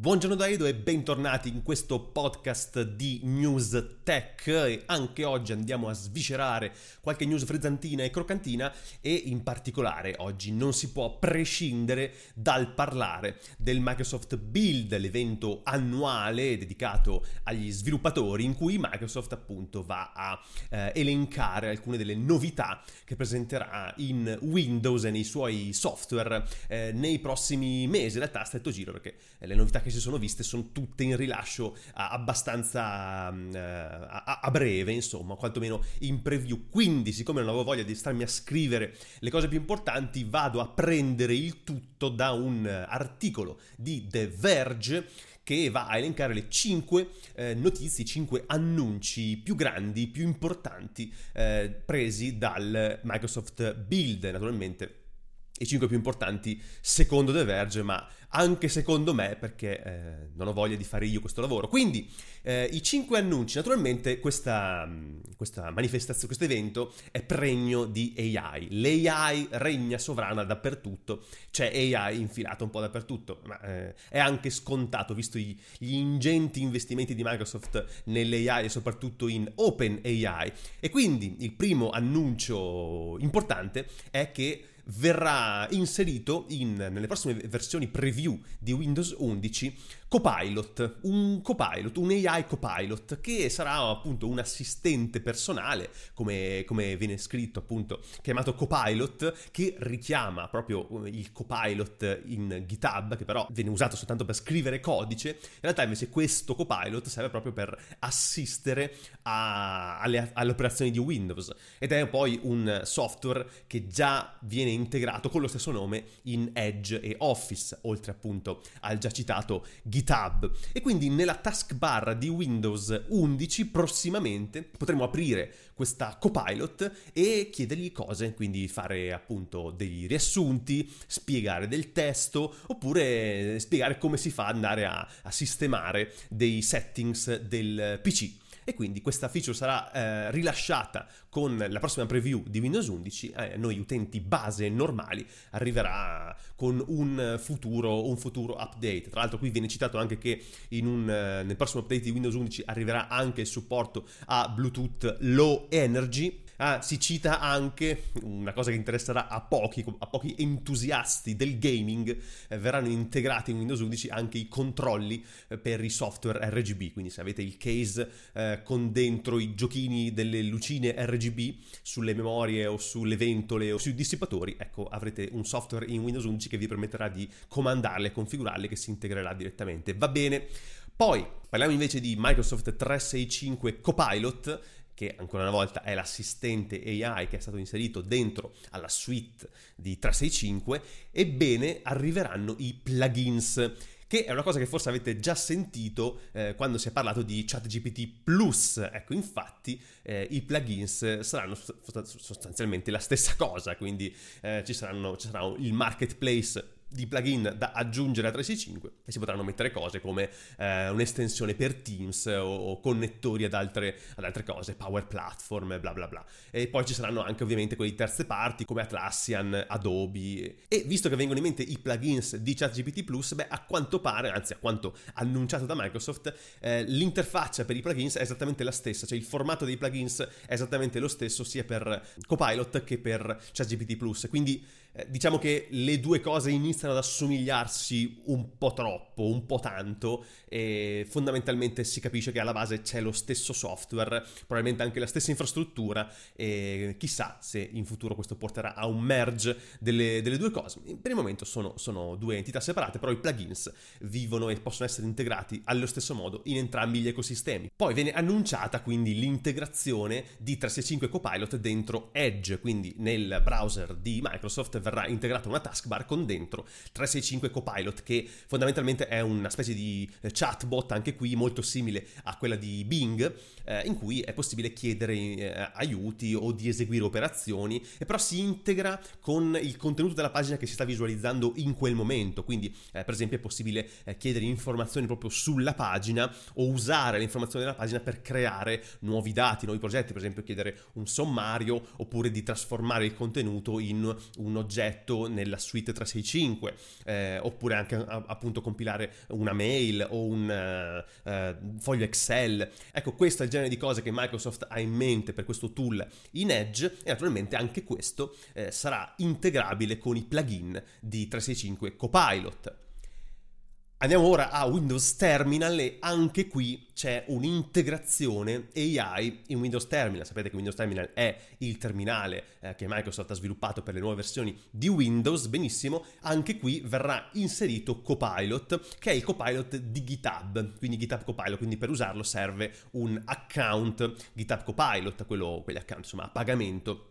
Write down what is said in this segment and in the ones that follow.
Buongiorno da Edo e bentornati in questo podcast di News Tech. E anche oggi andiamo a sviscerare qualche news frizzantina e croccantina e in particolare oggi non si può prescindere dal parlare del Microsoft Build, l'evento annuale dedicato agli sviluppatori in cui Microsoft appunto va a eh, elencare alcune delle novità che presenterà in Windows e nei suoi software eh, nei prossimi mesi, in realtà a stretto giro perché le novità che che si sono viste sono tutte in rilascio abbastanza uh, a, a, breve, insomma, quantomeno in preview. Quindi, siccome non avevo voglia di starmi a scrivere le cose più importanti, vado a prendere il tutto da un articolo di The Verge che va a elencare le 5 eh, notizie, i 5 annunci più grandi, più importanti eh, presi dal Microsoft Build, naturalmente i 5 più importanti secondo The Verge, ma anche secondo me perché eh, non ho voglia di fare io questo lavoro. Quindi eh, i cinque annunci, naturalmente questa, questa manifestazione, questo evento è pregno di AI. L'AI regna sovrana dappertutto, c'è AI infilata un po' dappertutto, ma eh, è anche scontato visto gli, gli ingenti investimenti di Microsoft nell'AI e soprattutto in OpenAI. E quindi il primo annuncio importante è che verrà inserito in, nelle prossime versioni preview di Windows 11 Copilot, un Copilot, un AI Copilot che sarà appunto un assistente personale, come, come viene scritto appunto, chiamato Copilot, che richiama proprio il Copilot in GitHub, che però viene usato soltanto per scrivere codice. In realtà invece questo Copilot serve proprio per assistere a, alle, alle operazioni di Windows ed è poi un software che già viene integrato con lo stesso nome in Edge e Office, oltre appunto al già citato GitHub GitHub e quindi nella taskbar di Windows 11 prossimamente potremo aprire questa copilot e chiedergli cose, quindi fare appunto dei riassunti, spiegare del testo oppure spiegare come si fa ad andare a, a sistemare dei settings del PC e quindi questa feature sarà eh, rilasciata con la prossima preview di Windows 11 a eh, noi utenti base normali arriverà con un futuro, un futuro update. Tra l'altro qui viene citato anche che un, eh, nel prossimo update di Windows 11 arriverà anche il supporto a Bluetooth Low Energy Ah, si cita anche una cosa che interesserà a pochi, a pochi entusiasti del gaming, eh, verranno integrati in Windows 11 anche i controlli eh, per i software RGB, quindi se avete il case eh, con dentro i giochini delle lucine RGB sulle memorie o sulle ventole o sui dissipatori, ecco avrete un software in Windows 11 che vi permetterà di comandarle e configurarle che si integrerà direttamente. Va bene. Poi parliamo invece di Microsoft 365 Copilot che ancora una volta è l'assistente AI che è stato inserito dentro alla suite di 365, ebbene arriveranno i plugins che è una cosa che forse avete già sentito eh, quando si è parlato di ChatGPT Plus. Ecco, infatti eh, i plugins saranno sostanzialmente la stessa cosa, quindi eh, ci, saranno, ci sarà il marketplace di plugin da aggiungere a 365 e si potranno mettere cose come eh, un'estensione per Teams o, o connettori ad altre, ad altre, cose, Power Platform, bla bla bla. E poi ci saranno anche ovviamente quelli terze parti come Atlassian, Adobe. E visto che vengono in mente i plugins di ChatGPT beh, a quanto pare, anzi a quanto annunciato da Microsoft, eh, l'interfaccia per i plugins è esattamente la stessa, cioè il formato dei plugins è esattamente lo stesso sia per Copilot che per ChatGPT. Quindi eh, diciamo che le due cose iniziano ad assomigliarsi un po' troppo, un po' tanto e fondamentalmente si capisce che alla base c'è lo stesso software, probabilmente anche la stessa infrastruttura e chissà se in futuro questo porterà a un merge delle, delle due cose. Per il momento sono, sono, due entità separate, però i plugins vivono e possono essere integrati allo stesso modo in entrambi gli ecosistemi. Poi viene annunciata quindi l'integrazione di 365 Copilot dentro Edge, quindi nel browser di Microsoft verrà integrata una taskbar con dentro 365 Copilot che fondamentalmente è una specie di eh, chatbot anche qui molto simile a quella di Bing eh, in cui è possibile chiedere eh, aiuti o di eseguire operazioni e però si integra con il contenuto della pagina che si sta visualizzando in quel momento. Quindi eh, per esempio è possibile eh, chiedere informazioni proprio sulla pagina o usare le informazioni della pagina per creare nuovi dati, nuovi progetti per esempio chiedere un sommario oppure di trasformare il contenuto in un oggetto oggetto nella suite 365, eh, oppure anche appunto compilare una mail o un uh, foglio Excel. Ecco, questo è il genere di cose che Microsoft ha in mente per questo tool in Edge e naturalmente anche questo eh, sarà integrabile con i plugin di 365 Copilot. Andiamo ora a Windows Terminal e anche qui c'è un'integrazione AI in Windows Terminal. Sapete che Windows Terminal è il terminale eh, che Microsoft ha sviluppato per le nuove versioni di Windows. Benissimo, anche qui verrà inserito Copilot, che è il Copilot di GitHub, quindi GitHub Copilot, quindi per usarlo serve un account GitHub Copilot, quello, quegli account insomma a pagamento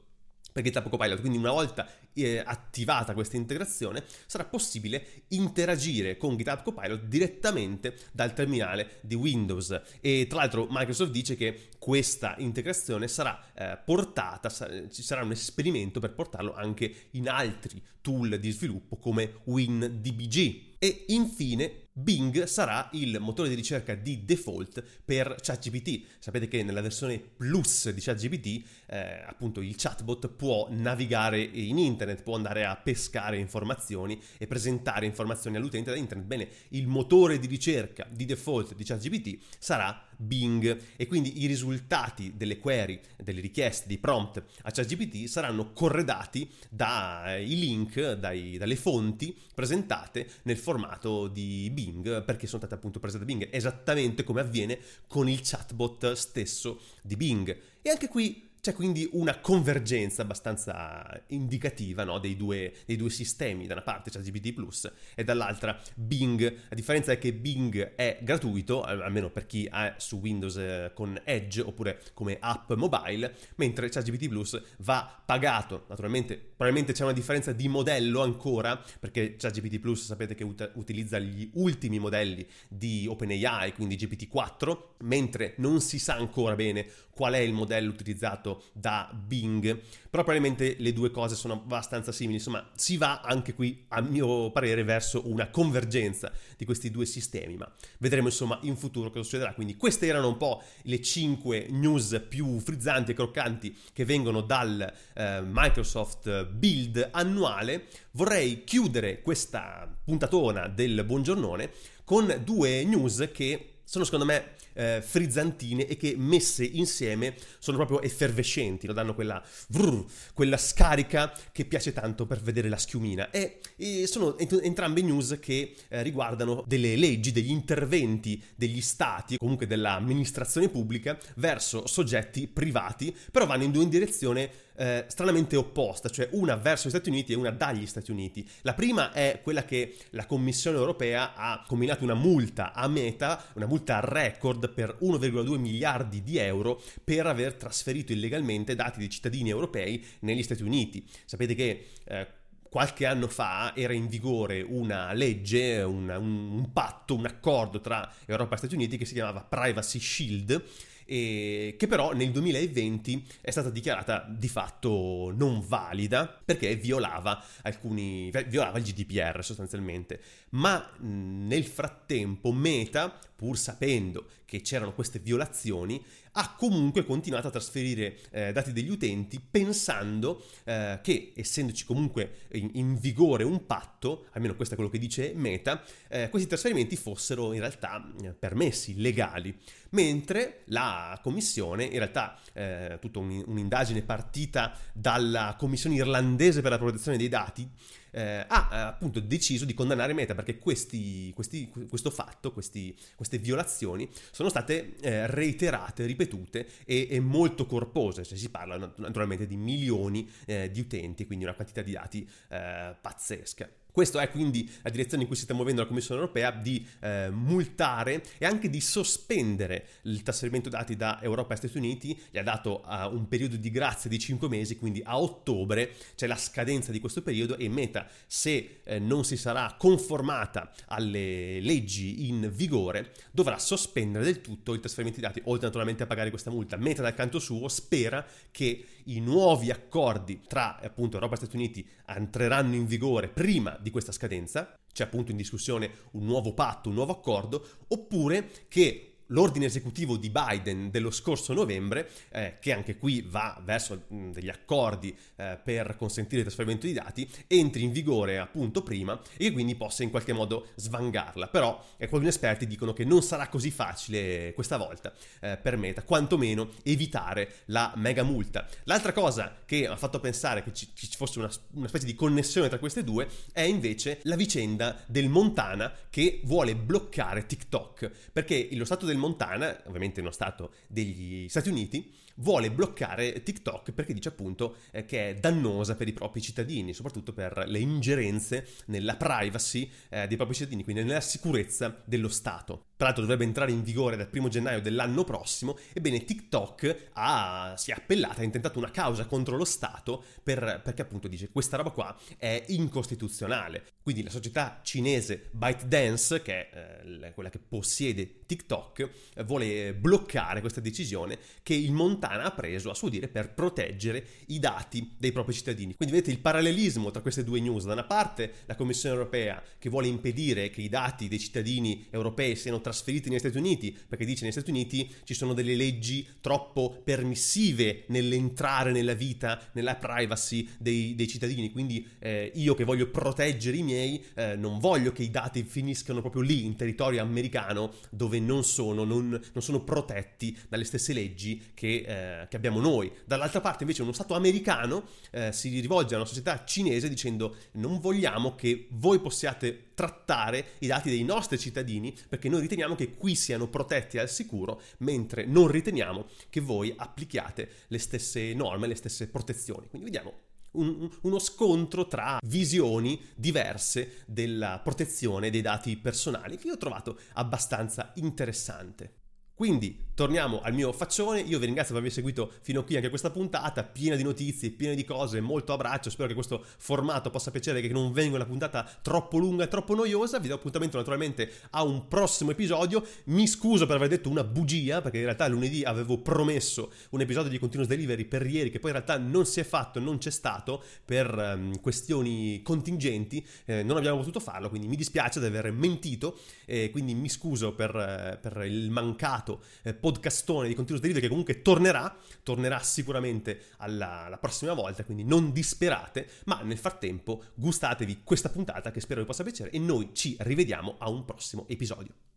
per GitHub Copilot. Quindi una volta eh, attivata questa integrazione sarà possibile interagire con GitHub Copilot direttamente dal terminale di Windows. E tra l'altro Microsoft dice che questa integrazione sarà eh, portata, ci sarà un esperimento per portarlo anche in altri tool di sviluppo come WinDBG. E infine Bing sarà il motore di ricerca di default per ChatGPT. Sapete che nella versione plus di ChatGPT, eh, appunto, il chatbot può navigare in internet, può andare a pescare informazioni e presentare informazioni all'utente da internet. Bene, il motore di ricerca di default di ChatGPT sarà Bing e quindi i risultati delle query, delle richieste, dei prompt a ChatGPT saranno corredati dai link, dai, dalle fonti presentate nel formato di Bing perché sono state appunto prese da Bing esattamente come avviene con il chatbot stesso di Bing. E anche qui c'è quindi una convergenza abbastanza indicativa no, dei, due, dei, due, sistemi, da una parte c'è GPT Plus e dall'altra Bing. La differenza è che Bing è gratuito, almeno per chi è su Windows eh, con Edge oppure come app mobile, mentre ChatGPT Plus va pagato. Naturalmente, probabilmente c'è una differenza di modello ancora, perché ChatGPT Plus sapete che ut- utilizza gli ultimi modelli di OpenAI, quindi GPT-4, mentre non si sa ancora bene qual è il modello utilizzato da Bing, però probabilmente le due cose sono abbastanza simili, insomma si va anche qui a mio parere verso una convergenza di questi due sistemi, ma vedremo insomma in futuro cosa succederà, quindi queste erano un po' le 5 news più frizzanti e croccanti che vengono dal eh, Microsoft Build annuale, vorrei chiudere questa puntatona del buongiornone con due news che sono secondo me eh, frizzantine e che messe insieme sono proprio effervescenti, no? danno quella, vrr, quella scarica che piace tanto per vedere la schiumina. E, e sono ent- entrambe news che eh, riguardano delle leggi, degli interventi degli stati, comunque dell'amministrazione pubblica, verso soggetti privati, però vanno in due in direzione eh, stranamente opposta, cioè una verso gli Stati Uniti e una dagli Stati Uniti. La prima è quella che la Commissione europea ha combinato una multa a Meta, una multa record per 1,2 miliardi di euro per aver trasferito illegalmente dati di cittadini europei negli Stati Uniti. Sapete che eh, qualche anno fa era in vigore una legge, un, un, un, patto, un accordo tra Europa e Stati Uniti che si chiamava Privacy Shield e che però nel 2020 è stata dichiarata di fatto non valida perché violava alcuni violava il GDPR sostanzialmente. Ma nel frattempo Meta, pur sapendo che c'erano queste violazioni, ha comunque continuato a trasferire eh, dati degli utenti pensando eh, che, essendoci comunque in, in, vigore un patto, almeno questo è quello che dice Meta, eh, questi trasferimenti fossero in realtà eh, permessi, legali. Mentre la commissione, in realtà eh, tutta un, un'indagine partita dalla commissione irlandese per la protezione dei dati, eh, ha eh, appunto deciso di condannare Meta perché questi, questi, questo fatto, questi, queste violazioni sono state eh, reiterate, ripetute e, e, molto corpose, cioè si parla naturalmente di milioni eh, di utenti, quindi una quantità di dati eh, pazzesca. Questa è quindi la direzione in cui si sta muovendo la Commissione europea di eh, multare e anche di sospendere il trasferimento dati da Europa e Stati Uniti. Gli ha dato uh, un periodo di grazia di 5 mesi, quindi a ottobre c'è la scadenza di questo periodo e Meta, se eh, non si sarà conformata alle leggi in vigore, dovrà sospendere del tutto il trasferimento di dati, oltre naturalmente a pagare questa multa. Meta dal canto suo spera che i nuovi accordi tra appunto Europa e Stati Uniti entreranno in vigore prima di questa scadenza, c'è appunto in discussione un nuovo patto, un nuovo accordo, oppure che l'ordine esecutivo di Biden dello scorso novembre, eh, che anche qui va verso mh, degli accordi eh, per consentire il trasferimento di dati, entri in vigore appunto prima e quindi possa in qualche modo svangarla. Però eh, alcuni esperti dicono che non sarà così facile questa volta eh, per Meta, quantomeno evitare la mega multa. L'altra cosa che ha fatto pensare che ci, ci fosse una, una specie di connessione tra queste due è invece la vicenda del Montana che vuole bloccare TikTok, perché lo Stato del Montana, ovviamente uno Stato degli Stati Uniti, vuole bloccare TikTok perché dice appunto eh, che è dannosa per i propri cittadini, soprattutto per le ingerenze nella privacy eh, dei propri cittadini, quindi nella sicurezza dello Stato. Tra l'altro dovrebbe entrare in vigore dal primo gennaio dell'anno prossimo, ebbene TikTok ha, si è appellata, ha intentato una causa contro lo Stato per, perché appunto dice questa roba qua è incostituzionale. Quindi la società cinese ByteDance, che è eh, quella che possiede TikTok, vuole bloccare questa decisione che il Montana Montana ha preso a suo dire per proteggere i dati dei propri cittadini. Quindi vedete il parallelismo tra queste due news. Da una parte la Commissione europea che vuole impedire che i dati dei cittadini europei siano trasferiti negli Stati Uniti, perché dice negli Stati Uniti ci sono delle leggi troppo permissive nell'entrare nella vita, nella privacy dei, dei cittadini. Quindi eh, io che voglio proteggere i miei, eh, non voglio che i dati finiscano proprio lì in territorio americano dove non sono, non, non sono protetti dalle stesse leggi che eh, che abbiamo noi. Dall'altra parte invece uno Stato americano eh, si rivolge a una società cinese dicendo non vogliamo che voi possiate trattare i dati dei nostri cittadini perché noi riteniamo che qui siano protetti al sicuro, mentre non riteniamo che voi applichiate le stesse norme, le stesse protezioni. Quindi vediamo un, uno scontro tra visioni diverse della protezione dei dati personali che io ho trovato abbastanza interessante. Quindi torniamo al mio faccione, io vi ringrazio per aver seguito fino a qui anche questa puntata, piena di notizie, piena di cose, molto abbraccio, spero che questo formato possa piacere, che non venga una puntata troppo lunga e troppo noiosa, vi do appuntamento naturalmente a un prossimo episodio, mi scuso per aver detto una bugia, perché in realtà lunedì avevo promesso un episodio di Continuous Delivery per ieri, che poi in realtà non si è fatto, non c'è stato, per um, questioni contingenti, eh, non abbiamo potuto farlo, quindi mi dispiace di aver mentito, eh, quindi mi scuso per, eh, per il mancato eh, podcastone di Continuous Delivery che comunque tornerà, tornerà sicuramente alla, alla prossima volta, quindi non disperate, ma nel frattempo gustatevi questa puntata che spero vi possa piacere e noi ci rivediamo a un prossimo episodio.